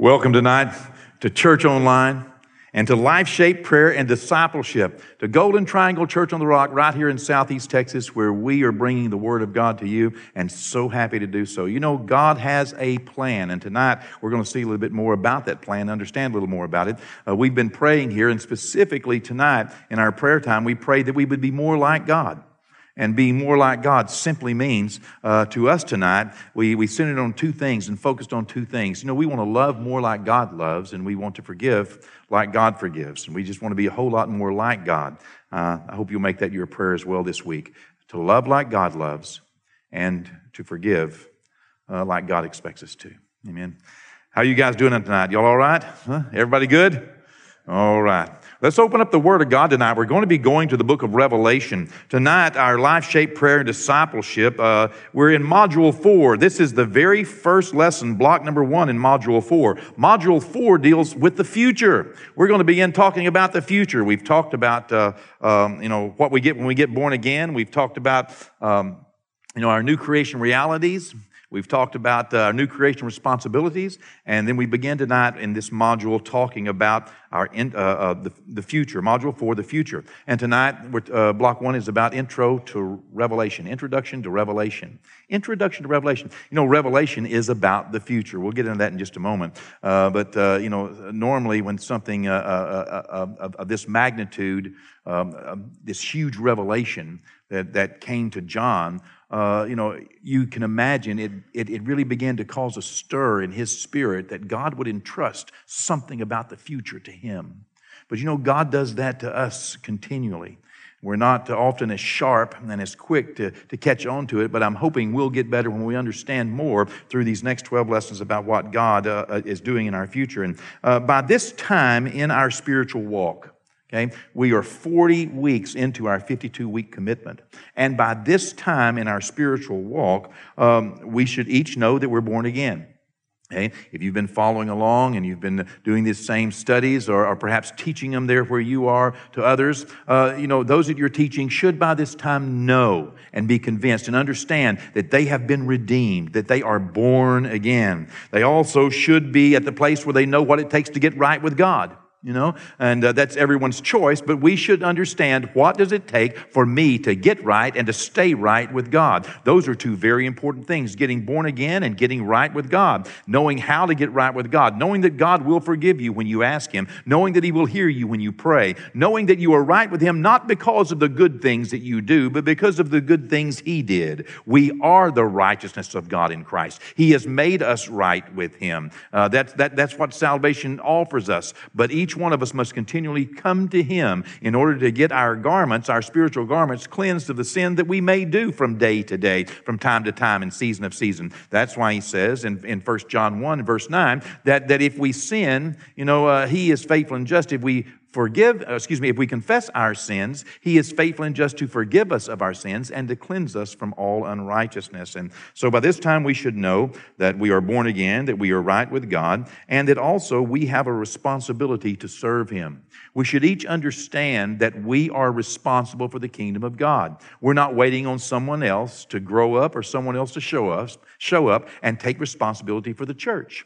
Welcome tonight to Church Online and to Life Shape Prayer and Discipleship, to Golden Triangle Church on the Rock right here in Southeast Texas, where we are bringing the Word of God to you, and so happy to do so. You know, God has a plan, and tonight we're going to see a little bit more about that plan, understand a little more about it. Uh, we've been praying here, and specifically tonight in our prayer time, we prayed that we would be more like God and being more like God simply means uh, to us tonight, we, we centered on two things and focused on two things. You know, we want to love more like God loves, and we want to forgive like God forgives. And we just want to be a whole lot more like God. Uh, I hope you'll make that your prayer as well this week. To love like God loves and to forgive uh, like God expects us to. Amen. How are you guys doing tonight? Y'all all right? Huh? Everybody good? All right. Let's open up the Word of God tonight. We're going to be going to the book of Revelation. Tonight, our life shaped prayer and discipleship, uh, we're in Module 4. This is the very first lesson, block number one in Module 4. Module 4 deals with the future. We're going to begin talking about the future. We've talked about, uh, um, you know, what we get when we get born again. We've talked about, um, you know, our new creation realities. We've talked about uh, new creation responsibilities, and then we begin tonight in this module talking about our in, uh, uh, the, the future. Module for the future. And tonight, uh, block one is about intro to Revelation, introduction to Revelation, introduction to Revelation. You know, Revelation is about the future. We'll get into that in just a moment. Uh, but uh, you know, normally when something of, of, this magnitude, um, this huge revelation that, that came to John uh, you know, you can imagine it, it, it, really began to cause a stir in his spirit that God would entrust something about the future to him. But you know, God does that to us continually. We're not often as sharp and as quick to, to catch on to it, but I'm hoping we'll get better when we understand more through these next 12 lessons about what God uh, uh is doing in our future. And uh, by this time in our spiritual walk, Okay? We are 40 weeks into our 52 week commitment. And by this time in our spiritual walk, um, we should each know that we're born again. Okay? If you've been following along and you've been doing these same studies or, or perhaps teaching them there where you are to others, uh, you know, those that you're teaching should by this time know and be convinced and understand that they have been redeemed, that they are born again. They also should be at the place where they know what it takes to get right with God you know? And uh, that's everyone's choice but we should understand what does it take for me to get right and to stay right with god. Those are two very important things getting born again and getting right with god. Knowing how to get right with god. Knowing that god will forgive you when you ask him. Knowing that he will hear you when you pray. Knowing that you are right with him not because of the good things that you do but because of the good things he did. We are the righteousness of god in christ. He has made us right with him. Uh, that's, that, that's what salvation offers us. But each each one of us must continually come to Him in order to get our garments, our spiritual garments, cleansed of the sin that we may do from day to day, from time to time, and season of season. That's why He says in, in 1 John 1, verse 9, that, that if we sin, you know, uh, He is faithful and just. If we forgive, uh, excuse me, if we confess our sins, he is faithful and just to forgive us of our sins and to cleanse us from all unrighteousness. And so by this time we should know that we are born again, that we are right with God, and that also we have a responsibility to serve him. We should each understand that we are responsible for the kingdom of God. We're not waiting on someone else to grow up or someone else to show us, show up and take responsibility for the church.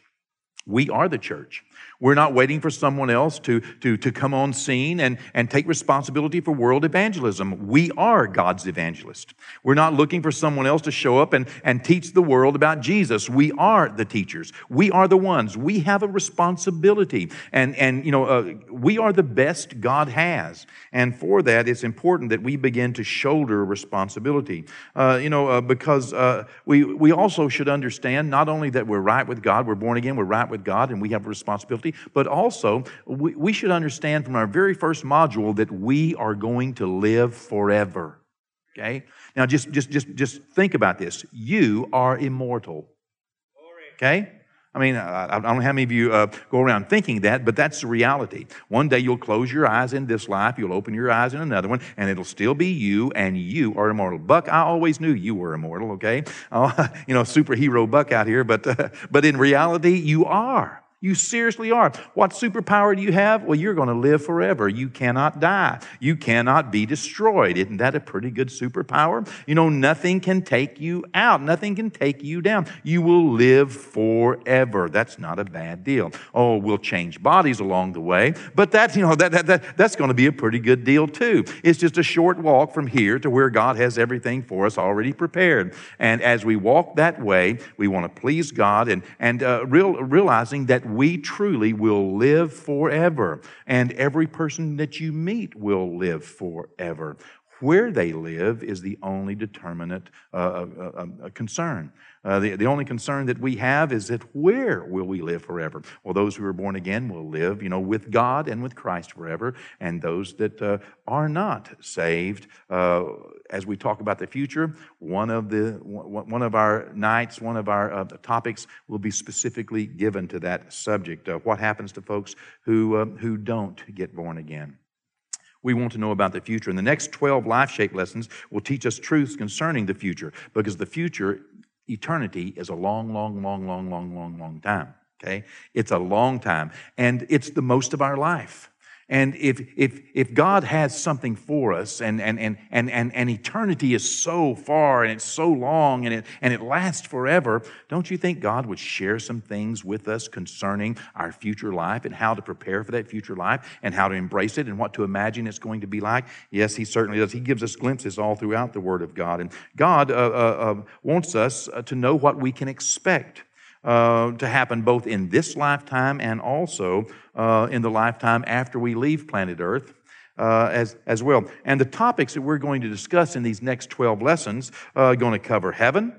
We are the church. We're not waiting for someone else to, to, to come on scene and, and take responsibility for world evangelism. We are God's evangelist. We're not looking for someone else to show up and, and teach the world about Jesus. We are the teachers. We are the ones. We have a responsibility. And, and you know, uh, we are the best God has. And for that, it's important that we begin to shoulder responsibility. Uh, you know, uh, because uh, we, we also should understand not only that we're right with God, we're born again, we're right with God, and we have a responsibility but also we, we should understand from our very first module that we are going to live forever. Okay? Now just just just just think about this. You are immortal. Okay? I mean, I don't know how many of you uh, go around thinking that, but that's the reality. One day you'll close your eyes in this life, you'll open your eyes in another one, and it'll still be you, and you are immortal. Buck, I always knew you were immortal, okay? Uh, you know, superhero Buck out here, but, uh, but in reality, you are. You seriously are. What superpower do you have? Well, you're going to live forever. You cannot die. You cannot be destroyed. Isn't that a pretty good superpower? You know, nothing can take you out. Nothing can take you down. You will live forever. That's not a bad deal. Oh, we'll change bodies along the way, but that's, you know, that, that, that, that's going to be a pretty good deal too. It's just a short walk from here to where God has everything for us already prepared. And as we walk that way, we want to please God and, and uh, real, realizing that we truly will live forever. And every person that you meet will live forever. Where they live is the only determinate uh, uh, uh, uh concern. Uh, the, the only concern that we have is that where will we live forever? Well, those who are born again will live, you know, with God and with Christ forever, and those that uh, are not saved, as we talk about the future, one of the one of our nights, one of our topics will be specifically given to that subject. What happens to folks who who don't get born again? We want to know about the future. And the next 12 life shape lessons will teach us truths concerning the future because the future eternity is a long, long, long, long, long, long, long time. Okay? It's a long time. And it's the most of our life. And if, if, if God has something for us and, and, and, and, and, and eternity is so far and it's so long and it, and it lasts forever, don't you think God would share some things with us concerning our future life and how to prepare for that future life and how to embrace it and what to imagine it's going to be like? Yes, He certainly does. He gives us glimpses all throughout the Word of God. And God uh, uh, uh, wants us uh, to know what we can expect. Uh, to happen both in this lifetime and also uh, in the lifetime after we leave planet Earth. Uh, as, as well. And the topics that we're going to discuss in these next 12 lessons are uh, going to cover heaven,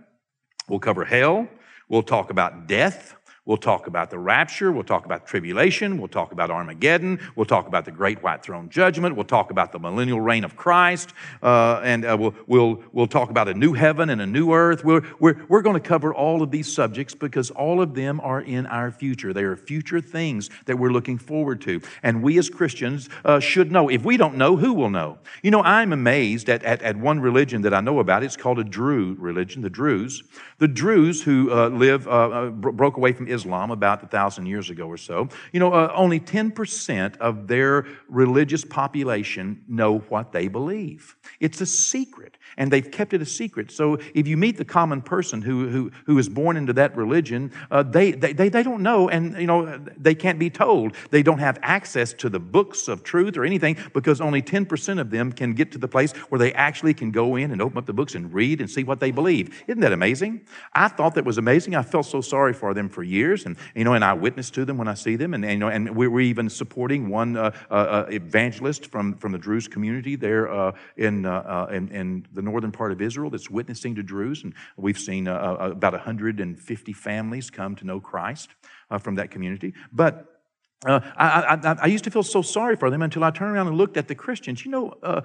we'll cover hell, we'll talk about death, We'll talk about the rapture. We'll talk about tribulation. We'll talk about Armageddon. We'll talk about the great white throne judgment. We'll talk about the millennial reign of Christ. Uh, and uh, we'll, we'll, we'll talk about a new heaven and a new earth. We're, we're, we're going to cover all of these subjects because all of them are in our future. They are future things that we're looking forward to. And we as Christians uh, should know. If we don't know, who will know? You know, I'm amazed at, at, at one religion that I know about. It's called a Druze religion, the Druze. The Druze who uh, live, uh, uh, broke away from Islam about a thousand years ago or so, you know, uh, only 10% of their religious population know what they believe. It's a secret, and they've kept it a secret. So if you meet the common person who, who, who is born into that religion, uh, they, they, they, they don't know, and, you know, they can't be told. They don't have access to the books of truth or anything because only 10% of them can get to the place where they actually can go in and open up the books and read and see what they believe. Isn't that amazing? I thought that was amazing. I felt so sorry for them for years and you know, and I witness to them when I see them, and, and you know, and we're, even supporting one uh, uh, uh, evangelist from from the Druze community there uh, in, uh, uh, in, in the northern part of Israel that's witnessing to Druze, and we've seen about 150 families come to know Christ from that community, but. Uh, I, I, I, used to feel so sorry for them until I turned around and looked at the Christians. You know, uh,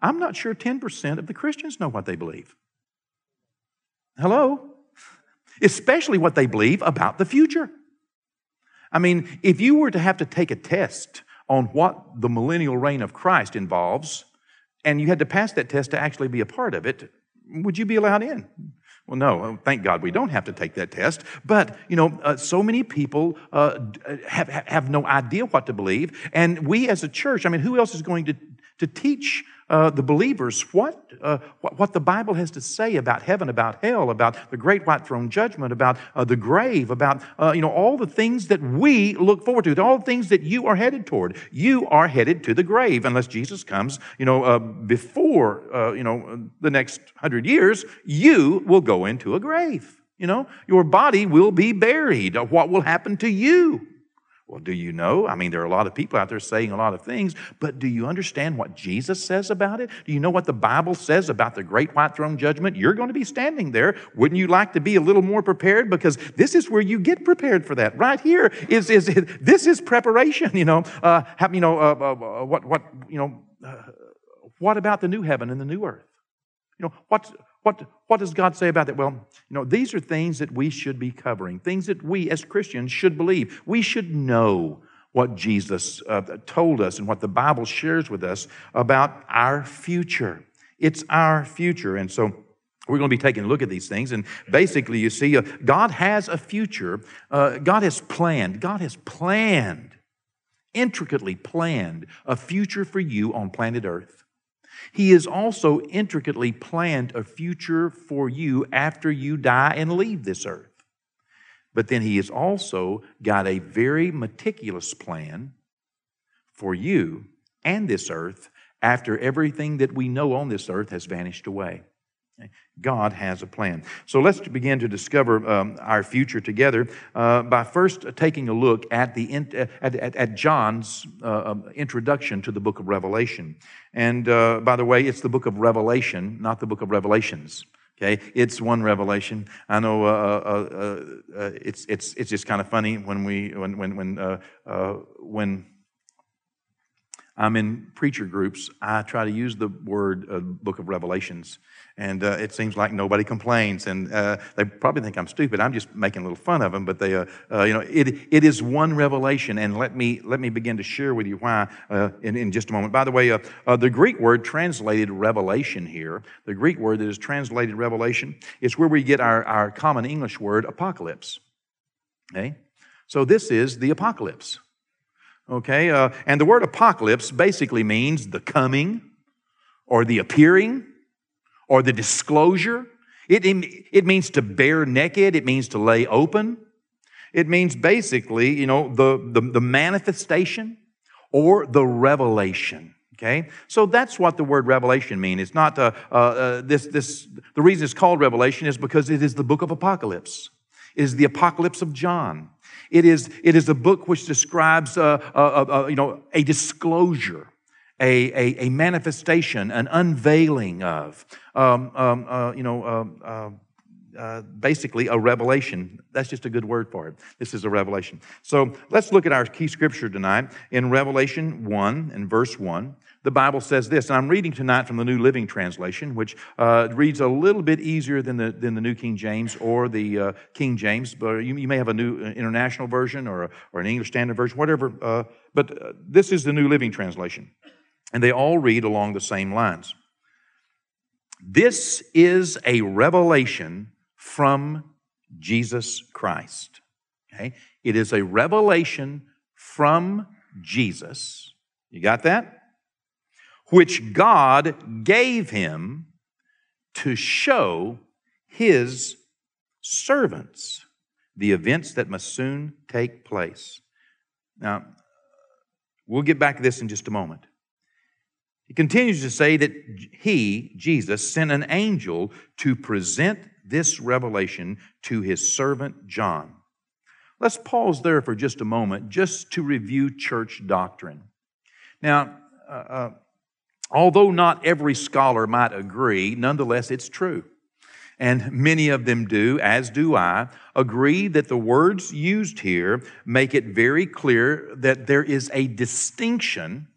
I'm not sure 10% of the Christians know what they believe. Hello? Especially what they believe about the future. I mean, if you were to have to take a test on what the millennial reign of Christ involves, and you had to pass that test to actually be a part of it, would you be allowed in? Well, no, thank God we don't have to take that test. But, you know, uh, so many people uh, have, have no idea what to believe. And we as a church, I mean, who else is going to, to teach uh, the believers what, uh, what, the Bible has to say about heaven, about hell, about the great white throne judgment, about uh, the grave, about uh, you know all the things that we look forward to, all the things that you are headed toward. You are headed to the grave unless Jesus comes. You know uh, before uh, you know the next hundred years, you will go into a grave. You know your body will be buried. What will happen to you? Well, do you know? I mean, there are a lot of people out there saying a lot of things, but do you understand what Jesus says about it? Do you know what the Bible says about the great white throne judgment? You're going to be standing there. Wouldn't you like to be a little more prepared? Because this is where you get prepared for that. Right here is, is, is this is preparation, you know. Uh, you know, uh, uh, uh what, what, you know, uh, what about the new heaven and the new earth? You know, what's, what, what does God say about that? Well, you know, these are things that we should be covering, things that we as Christians should believe. We should know what Jesus uh, told us and what the Bible shares with us about our future. It's our future. And so We're going to be taking a look at these things, and basically, you see, uh, God has a future. Uh, God has planned. God has planned, intricately planned, a future for you on planet Earth. He has also intricately planned a future for you after you die and leave this earth. But then He has also got a very meticulous plan for you and this earth after everything that we know on this earth has vanished away. God has a plan. So let's begin to discover um, our future together uh, by first taking a look at, the in, at, at, at, John's uh, um, introduction to the book of Revelation. And uh, by the way, it's the book of Revelation, not the book of Revelations. Okay, it's one revelation. I know uh, uh, uh, it's it's it's just kind of funny when we when when when when I'm in preacher groups, I try to use the word uh, book of Revelations. And uh, it seems like nobody complains. And uh, they probably think I'm stupid. I'm just making a little fun of them. But they, uh, uh, you know, it, it is one revelation. And let me, let me begin to share with you why uh, in, in just a moment. By the way, the Greek word translated revelation here, the Greek word that is translated revelation, is where we get our, our common English word apocalypse. Okay? So this is the apocalypse. Okay, uh, and the word apocalypse basically means the coming or the appearing or the disclosure. It, it means to bare naked, it means to lay open. It means basically, you know, the, the, the manifestation or the revelation. Okay, so that's what the word revelation means. It's not uh, uh, uh, this. This the reason it's called revelation is because it is the book of apocalypse. It is the apocalypse of John. It is, it is a book which describes, uh, uh, uh, you know, a disclosure, a, a, a, manifestation, an unveiling of, um, um, uh, you know, uh, uh, basically a revelation. That's just a good word for it. This is a revelation. So let's look at our key scripture tonight in Revelation 1 and verse 1 the Bible says this, and I'm reading tonight from the New Living Translation, which uh, reads a little bit easier than the, than the New King James or the uh, King James, but you, you, may have a New uh, International Version or, a, or an English Standard Version, whatever. Uh, but uh, this is the New Living Translation, and they all read along the same lines. This is a revelation from Jesus Christ. Okay? It is a revelation from Jesus. You got that? which God gave him to show his servants the events that must soon take place. Now, we'll get back to this in just a moment. He continues to say that he, Jesus, sent an angel to present this revelation to his servant John. Let's pause there for just a moment just to review church doctrine. Now, uh, uh, Although not every scholar might agree, nonetheless, it's true. And many of them do, as do I, agree that the words used here make it very clear that there is a distinction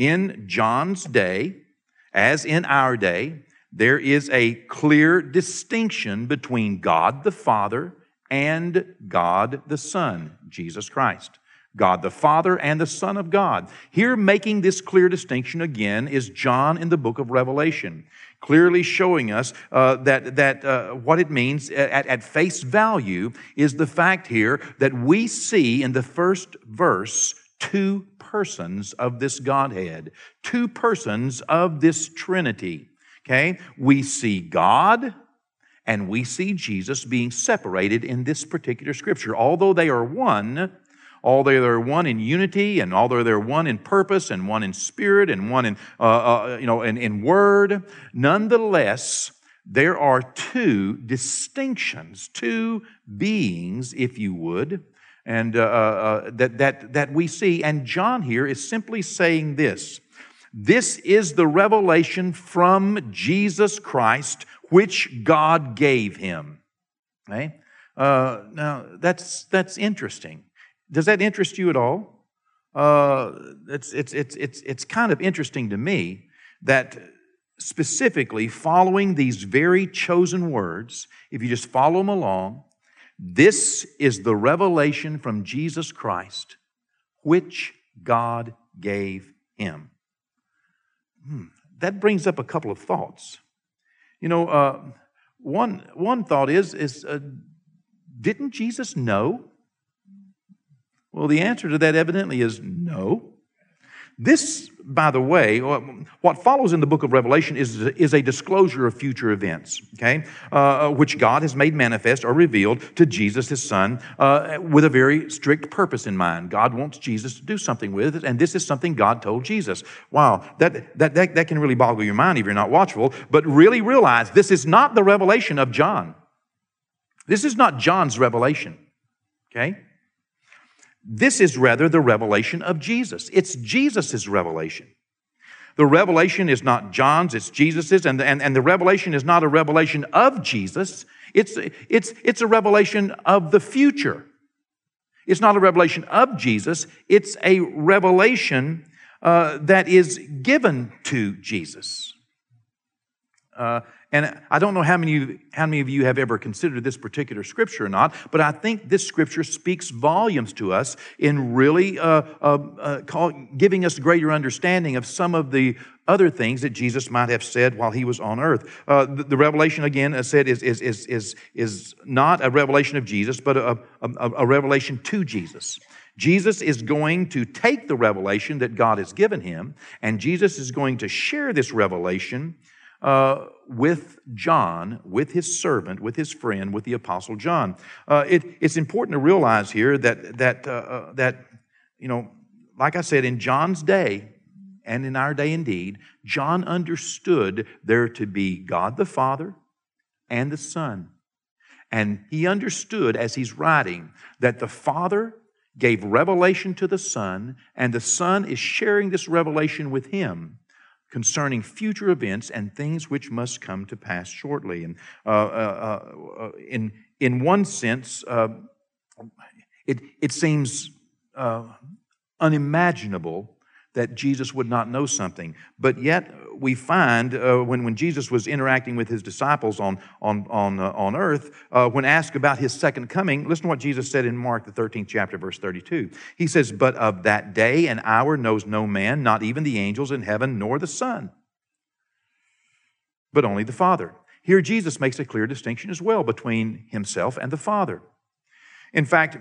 in John's day, as in our day. There is a clear distinction between God the Father and God the Son, Jesus Christ. God the Father and the Son of God. Here, making this clear distinction again, is John in the book of Revelation, clearly showing us uh, that, that uh, what it means at, at face value is the fact here that we see in the first verse two persons of this Godhead, two persons of this Trinity. Okay? We see God and we see Jesus being separated in this particular scripture. Although they are one, although they're one in unity and although they're one in purpose and one in spirit and one in, uh, uh, you know, in, in word, nonetheless, there are two distinctions, two beings, if you would, and uh, uh, uh, that, that, that we see. And John here is simply saying this this is the revelation from Jesus Christ, which God gave him. Okay? Uh, now, that's, that's interesting. Does that interest you at all? Uh, it's, it's, it's, it's, it's kind of interesting to me that specifically following these very chosen words, if you just follow them along, this is the revelation from Jesus Christ, which God gave him. Hmm. That brings up a couple of thoughts. You know, uh, one, one thought is, is uh, didn't Jesus know? Well, the answer to that evidently is no. This, by the way, what follows in the book of Revelation is, is a disclosure of future events, okay, uh, which God has made manifest or revealed to Jesus, his son, uh, with a very strict purpose in mind. God wants Jesus to do something with it, and this is something God told Jesus. Wow, that, that, that, that can really boggle your mind if you're not watchful, but really realize this is not the revelation of John. This is not John's revelation, okay? This is rather the revelation of Jesus. It's Jesus' revelation. The revelation is not John's, it's Jesus's, and, and, and the revelation is not a revelation of Jesus, it's, it's, it's a revelation of the future. It's not a revelation of Jesus, it's a revelation uh, that is given to Jesus. Uh, and I don't know how many, how many of you have ever considered this particular scripture or not, but I think this scripture speaks volumes to us in really uh, uh, uh, call, giving us greater understanding of some of the other things that Jesus might have said while he was on earth. Uh, the, the, revelation, again, as I said, is, is, is, is, is not a revelation of Jesus, but a, a, a revelation to Jesus. Jesus is going to take the revelation that God has given him, and Jesus is going to share this revelation uh, with John, with his servant, with his friend, with the Apostle John. Uh, it, it's important to realize here that, that, uh, uh, that, you know, like I said, in John's day, and in our day indeed, John understood there to be God the Father and the Son. And he understood as he's writing that the Father gave revelation to the Son, and the Son is sharing this revelation with him concerning future events and things which must come to pass shortly. And uh, uh, uh, in, in one sense, uh, it, it seems uh, unimaginable that Jesus would not know something. But yet, we find uh, when, when Jesus was interacting with his disciples on, on, on, uh, on earth, uh, when asked about his second coming, listen to what Jesus said in Mark, the 13th chapter, verse 32. He says, But of that day and hour knows no man, not even the angels in heaven, nor the Son, but only the Father. Here, Jesus makes a clear distinction as well between himself and the Father. In fact,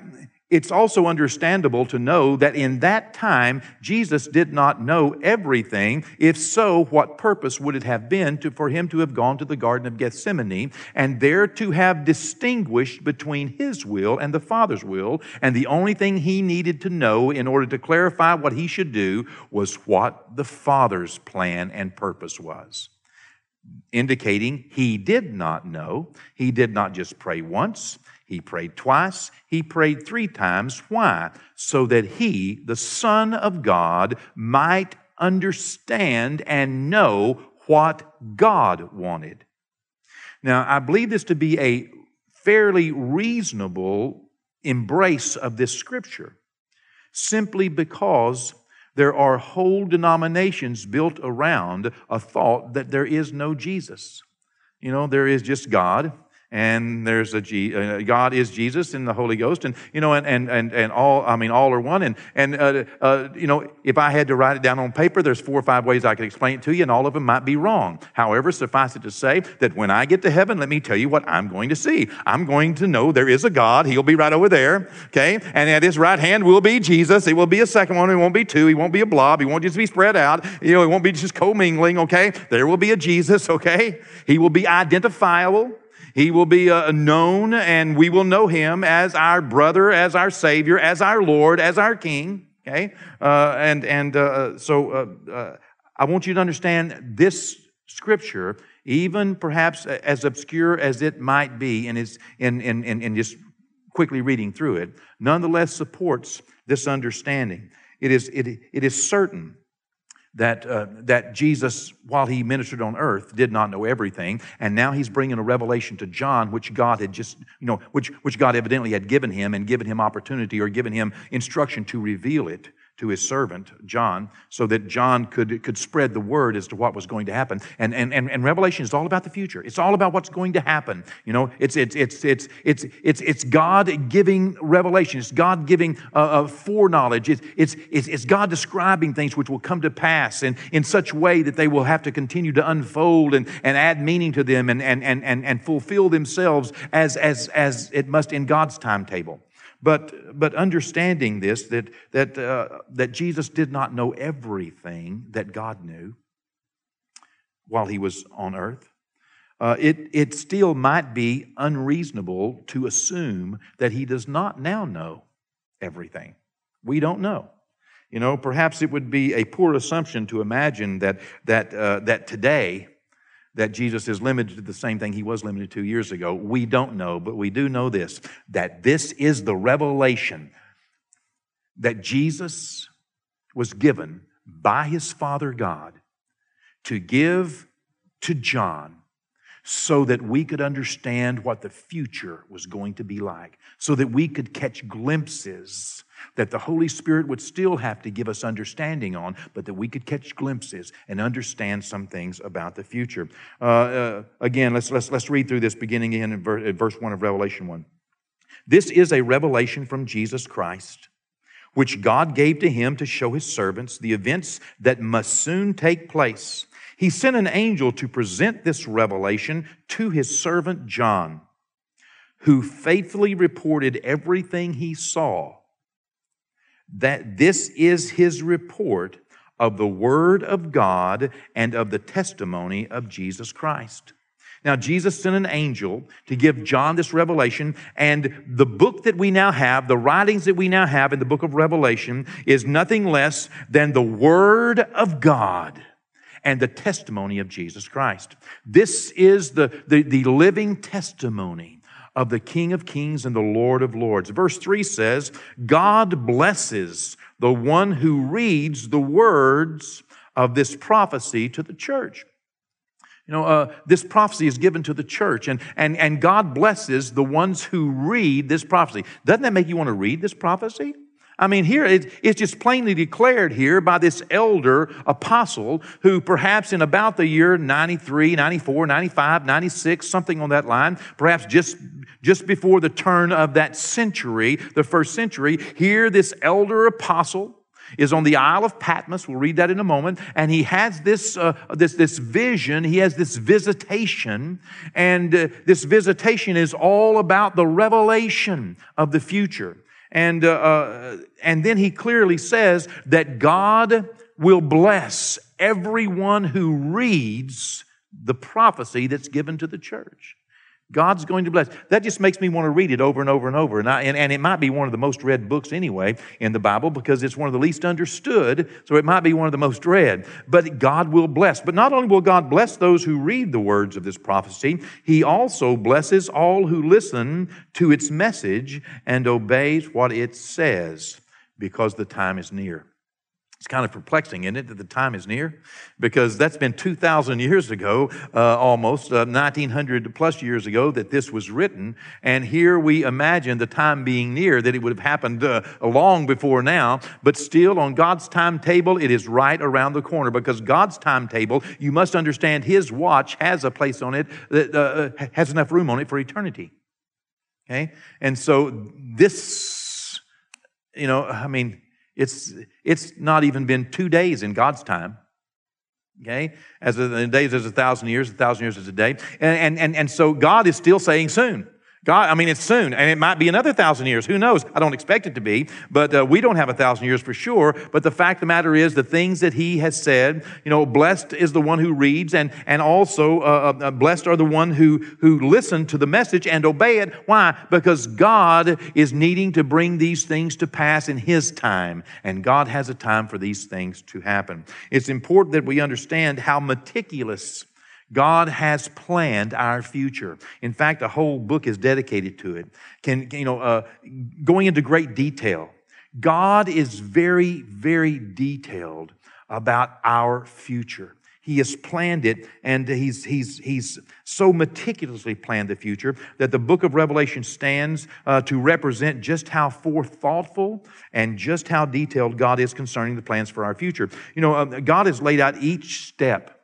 it's also understandable to know that in that time, Jesus did not know everything. If so, what purpose would it have been to, for him to have gone to the Garden of Gethsemane and there to have distinguished between his will and the Father's will? And the only thing he needed to know in order to clarify what he should do was what the Father's plan and purpose was indicating he did not know. He did not just pray once, he prayed twice, he prayed three times. Why? So that he, the Son of God, might understand and know what God wanted. Now, I believe this to be a fairly reasonable embrace of this scripture simply because there are whole denominations built around a thought that there is no Jesus. You know, there is just God and there's a G, uh, God is Jesus and the Holy Ghost, and you know, and and and, and all I mean, all are one. And and uh, uh, you know, if I had to write it down on paper, there's four or five ways I could explain it to you, and all of them might be wrong. However, suffice it to say that when I get to heaven, let me tell you what I'm going to see. I'm going to know there is a God. He'll be right over there, okay, and at His right hand will be Jesus. It will be a second one. It won't be two. He won't be a blob. He won't just be spread out. You know, it won't be just commingling. Okay, there will be a Jesus. Okay, He will be identifiable. He will be uh, known and we will know him as our brother, as our Savior, as our Lord, as our King. Okay? Uh, and and uh, so uh, uh, I want you to understand this scripture, even perhaps as obscure as it might be in, its, in, in, in, in just quickly reading through it, nonetheless supports this understanding. It is, it, it is certain that, uh, that Jesus, while he ministered on earth, did not know everything. And now he's bringing a revelation to John, which God had just, you know, which, which God evidently had given him and given him opportunity or given him instruction to reveal it to his servant, John, so that John could, could spread the word as to what was going to happen. And, and, and, and Revelation is all about the future. It's all about what's going to happen. You know, it's, it's, it's, it's, it's, it's, it's God giving revelation. It's God giving uh, uh, foreknowledge. It's, it's, it's, it's God describing things which will come to pass in, in such way that they will have to continue to unfold and, and add meaning to them and, and, and, and, and fulfill themselves as, as, as it must in God's timetable. But, but understanding this, that, that, uh, that Jesus did not know everything that God knew while he was on earth, uh, it, it still might be unreasonable to assume that he does not now know everything. We don't know. You know, perhaps it would be a poor assumption to imagine that, that, uh, that today, that Jesus is limited to the same thing he was limited to years ago. We don't know, but we do know this that this is the revelation that Jesus was given by his Father God to give to John so that we could understand what the future was going to be like, so that we could catch glimpses that the Holy Spirit would still have to give us understanding on, but that we could catch glimpses and understand some things about the future. Uh, uh, again, let's, let's, let's read through this beginning in verse 1 of Revelation 1. This is a revelation from Jesus Christ, which God gave to him to show his servants the events that must soon take place he sent an angel to present this revelation to his servant John, who faithfully reported everything he saw. That this is his report of the Word of God and of the testimony of Jesus Christ. Now, Jesus sent an angel to give John this revelation, and the book that we now have, the writings that we now have in the book of Revelation, is nothing less than the Word of God and the testimony of Jesus Christ. This is the, the, the living testimony of the King of Kings and the Lord of Lords. Verse 3 says, God blesses the one who reads the words of this prophecy to the church. You know, uh, this prophecy is given to the church, and, and, and God blesses the ones who read this prophecy. Doesn't that make you want to read this prophecy? I mean, here it's just plainly declared here by this elder apostle who perhaps in about the year 93, 94, 95, 96, something on that line, perhaps just just before the turn of that century, the first century, here this elder apostle is on the Isle of Patmos. We'll read that in a moment. And he has this, uh, this, this vision. He has this visitation. And uh, this visitation is all about the revelation of the future. And, uh, uh, and then he clearly says that God will bless everyone who reads the prophecy that's given to the church. God's going to bless. That just makes me want to read it over and over and over. And, I, and, and, it might be one of the most read books anyway in the Bible because it's one of the least understood, so it might be one of the most read. But God will bless. But not only will God bless those who read the words of this prophecy, He also blesses all who listen to its message and obeys what it says because the time is near. It's kind of perplexing, isn't it, that the time is near? Because that's been 2,000 years ago, uh, almost, uh, 1900 plus years ago, that this was written. And here we imagine the time being near, that it would have happened uh, long before now. But still, on God's timetable, it is right around the corner. Because God's timetable, you must understand, His watch has a place on it that uh, uh, has enough room on it for eternity. Okay? And so this, you know, I mean, it's, it's not even been two days in God's time. Okay? As a, days as a thousand years, a thousand years is a day. And, and, and, and so God is still saying soon. God, I mean, it's soon, and it might be another thousand years. Who knows? I don't expect it to be, but uh, we don't have a thousand years for sure. But the fact of the matter is, the things that He has said, you know, blessed is the one who reads, and and also uh, uh, uh, blessed are the one who who listen to the message and obey it. Why? Because God is needing to bring these things to pass in His time, and God has a time for these things to happen. It's important that we understand how meticulous God has planned our future. In fact, a whole book is dedicated to it. Can, you know, uh, going into great detail. God is very, very detailed about our future. He has planned it, and he's, he's, he's so meticulously planned the future that the book of Revelation stands uh, to represent just how forethoughtful and just how detailed God is concerning the plans for our future. You know, uh, God has laid out each step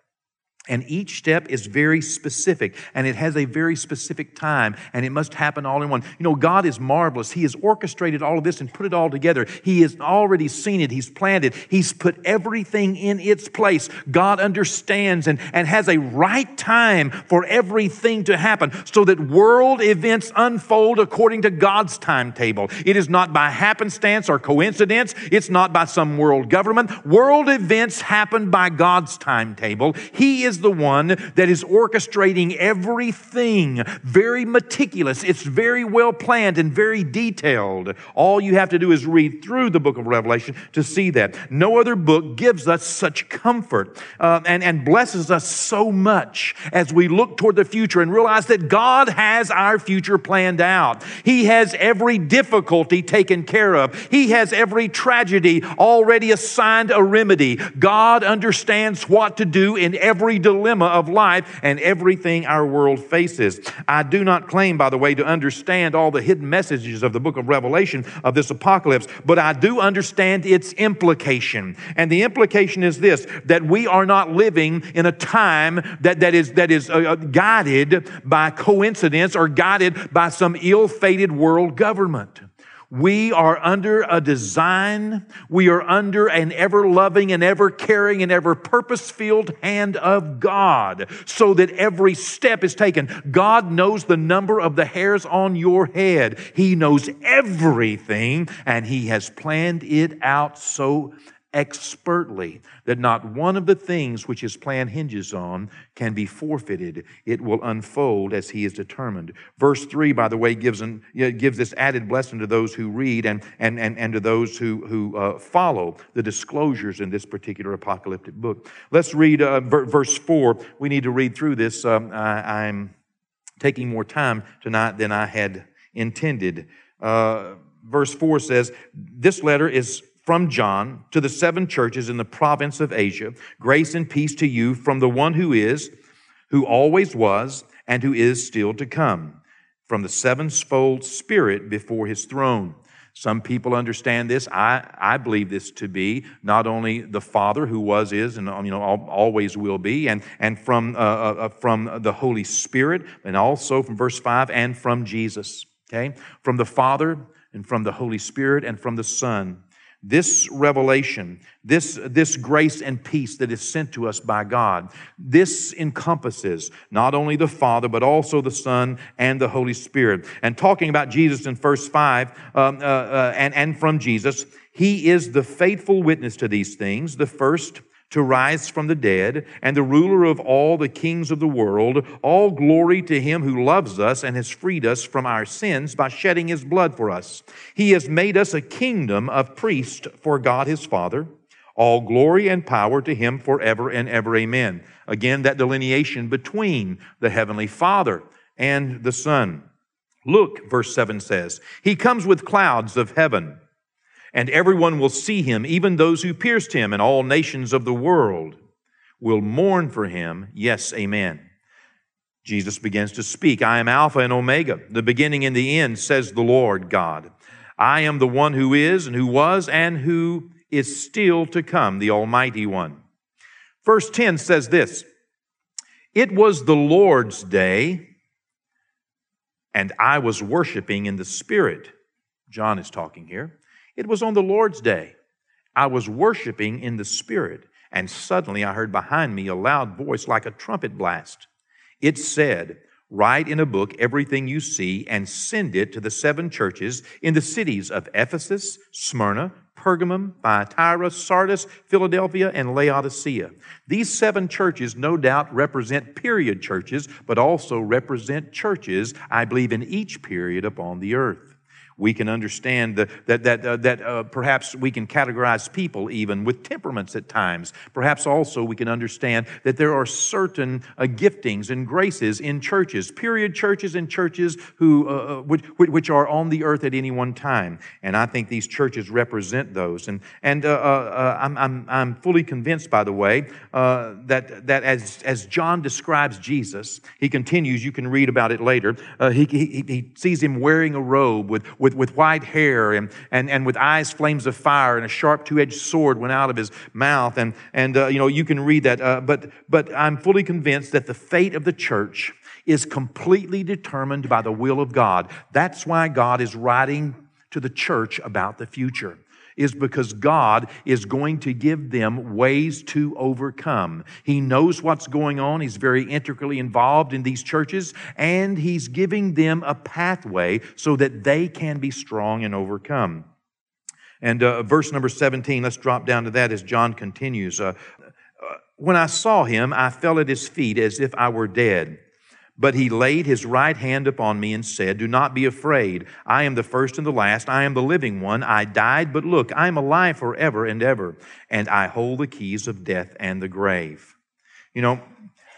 and each step is very specific and it has a very specific time and it must happen all in one. You know, God is marvelous. He has orchestrated all of this and put it all together. He has already seen it. He's planned it. He's put everything in its place. God understands and, and has a right time for everything to happen so that world events unfold according to God's timetable. It is not by happenstance or coincidence. It's not by some world government. World events happen by God's timetable. He is is the one that is orchestrating everything very meticulous. It's very well planned and very detailed. All you have to do is read through the book of Revelation to see that. No other book gives us such comfort uh, and, and blesses us so much as we look toward the future and realize that God has our future planned out. He has every difficulty taken care of. He has every tragedy already assigned a remedy. God understands what to do in every dilemma of life and everything our world faces. I do not claim, by the way, to understand all the hidden messages of the book of Revelation of this apocalypse, but I do understand its implication. And the implication is this that we are not living in a time that, that is, that is uh, uh guided by coincidence or guided by some ill fated world government. We are under a design. We are under an ever loving and ever caring and ever purpose filled hand of God so that every step is taken. God knows the number of the hairs on your head. He knows everything and He has planned it out so expertly that not one of the things which his plan hinges on can be forfeited. It will unfold as he is determined. Verse 3, by the way, gives, an, gives this added blessing to those who read and, and, and, and to those who, who uh, follow the disclosures in this particular apocalyptic book. Let's read uh, verse 4. We need to read through this. Um, I, I'm taking more time tonight than I had intended. Uh, verse 4 says, This letter is from John to the seven churches in the province of Asia. Grace and peace to you from the one who is, who always was, and who is still to come, from the sevenfold Spirit before his throne. Some people understand this. I, I believe this to be not only the Father who was, is, and you know always will be, and and from uh, uh, uh, from the Holy Spirit, and also from verse five, and from Jesus. Okay, from the Father and from the Holy Spirit and from the Son this revelation, this, this grace and peace that is sent to us by God, this encompasses not only the Father, but also the Son and the Holy Spirit. And talking about Jesus in verse 5, um, uh, uh, and, and from Jesus, He is the faithful witness to these things, the first to rise from the dead, and the ruler of all the kings of the world. All glory to him who loves us and has freed us from our sins by shedding his blood for us. He has made us a kingdom of priests for God his Father. All glory and power to him forever and ever. Amen. Again, that delineation between the heavenly Father and the Son. Look, verse 7 says, He comes with clouds of heaven and everyone will see him, even those who pierced him, and all nations of the world will mourn for him. Yes, amen. Jesus begins to speak I am Alpha and Omega, the beginning and the end, says the Lord God. I am the one who is, and who was, and who is still to come, the Almighty One. Verse 10 says this It was the Lord's day, and I was worshiping in the Spirit. John is talking here. It was on the Lord's day. I was worshiping in the Spirit, and suddenly I heard behind me a loud voice like a trumpet blast. It said, Write in a book everything you see and send it to the seven churches in the cities of Ephesus, Smyrna, Pergamum, Thyatira, Sardis, Philadelphia, and Laodicea. These seven churches no doubt represent period churches, but also represent churches, I believe, in each period upon the earth. We can understand the, that, that, uh, that uh, perhaps we can categorize people even with temperaments at times. Perhaps also we can understand that there are certain uh, giftings and graces in churches, period churches and churches who, uh, uh which, which, are on the earth at any one time. And I think these churches represent those. And, and uh, I'm, I'm, I'm fully convinced, by the way, that, that as, as John describes Jesus, he continues, you can read about it later, he, he, he sees him wearing a robe with, with, with white hair and, and, and with eyes flames of fire and a sharp two edged sword went out of his mouth. And, and uh, you know, you can read that. Uh, but, but I'm fully convinced that the fate of the church is completely determined by the will of God. That's why God is writing to the church about the future is because God is going to give them ways to overcome. He knows what's going on. He's very intricately involved in these churches, and He's giving them a pathway so that they can be strong and overcome. And uh, verse number 17, let's drop down to that as John continues. Uh, uh, when I saw him, I fell at his feet as if I were dead. But he laid his right hand upon me and said, Do not be afraid. I am the first and the last. I am the living one. I died, but look, I am alive forever and ever, and I hold the keys of death and the grave. You know,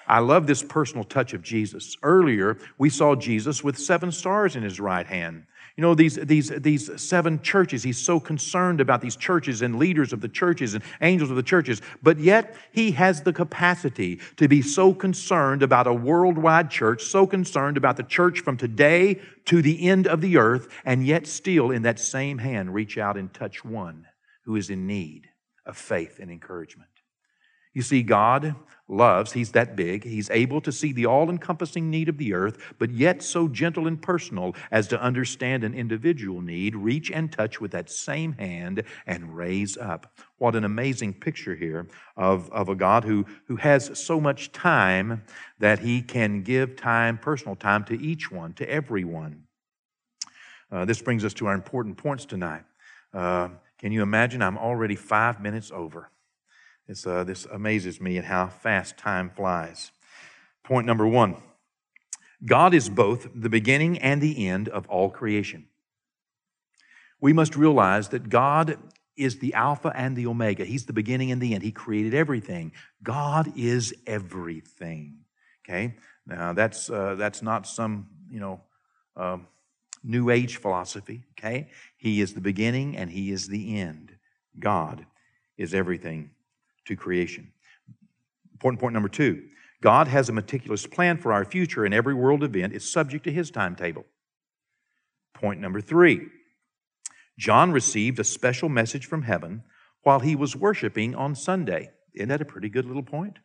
I love this personal touch of Jesus. Earlier, we saw Jesus with seven stars in his right hand. You know, these, these, these seven churches, he's so concerned about these churches and leaders of the churches and angels of the churches, but yet he has the capacity to be so concerned about a worldwide church, so concerned about the church from today to the end of the earth, and yet still in that same hand reach out and touch one who is in need of faith and encouragement. You see, God loves, He's that big, He's able to see the all encompassing need of the earth, but yet so gentle and personal as to understand an individual need, reach and touch with that same hand and raise up. What an amazing picture here of, of a God who, who has so much time that He can give time, personal time, to each one, to everyone. Uh, this brings us to our important points tonight. Uh, can you imagine? I'm already five minutes over. It's, uh, this amazes me at how fast time flies. Point number one God is both the beginning and the end of all creation. We must realize that God is the Alpha and the Omega. He's the beginning and the end. He created everything. God is everything. Okay? Now, that's, uh, that's not some, you know, um, New Age philosophy. Okay? He is the beginning and He is the end. God is everything to creation. Important point number two God has a meticulous plan for our future, and every world event is subject to his timetable. Point number three John received a special message from heaven while he was worshiping on Sunday. Isn't that a pretty good little point?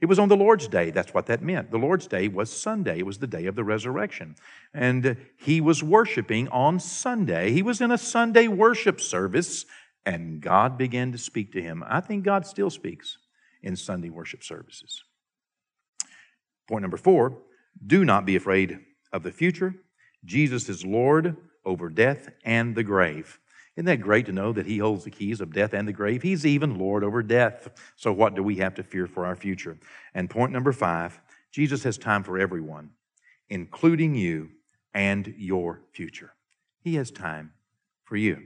It was on the Lord's Day. That's what that meant. The Lord's Day was Sunday. It was the day of the resurrection. And he was worshiping on Sunday. He was in a Sunday worship service and God began to speak to him. I think God still speaks in Sunday worship services. Point number four do not be afraid of the future. Jesus is Lord over death and the grave. Isn't that great to know that He holds the keys of death and the grave? He's even Lord over death. So, what do we have to fear for our future? And point number five Jesus has time for everyone, including you and your future. He has time for you.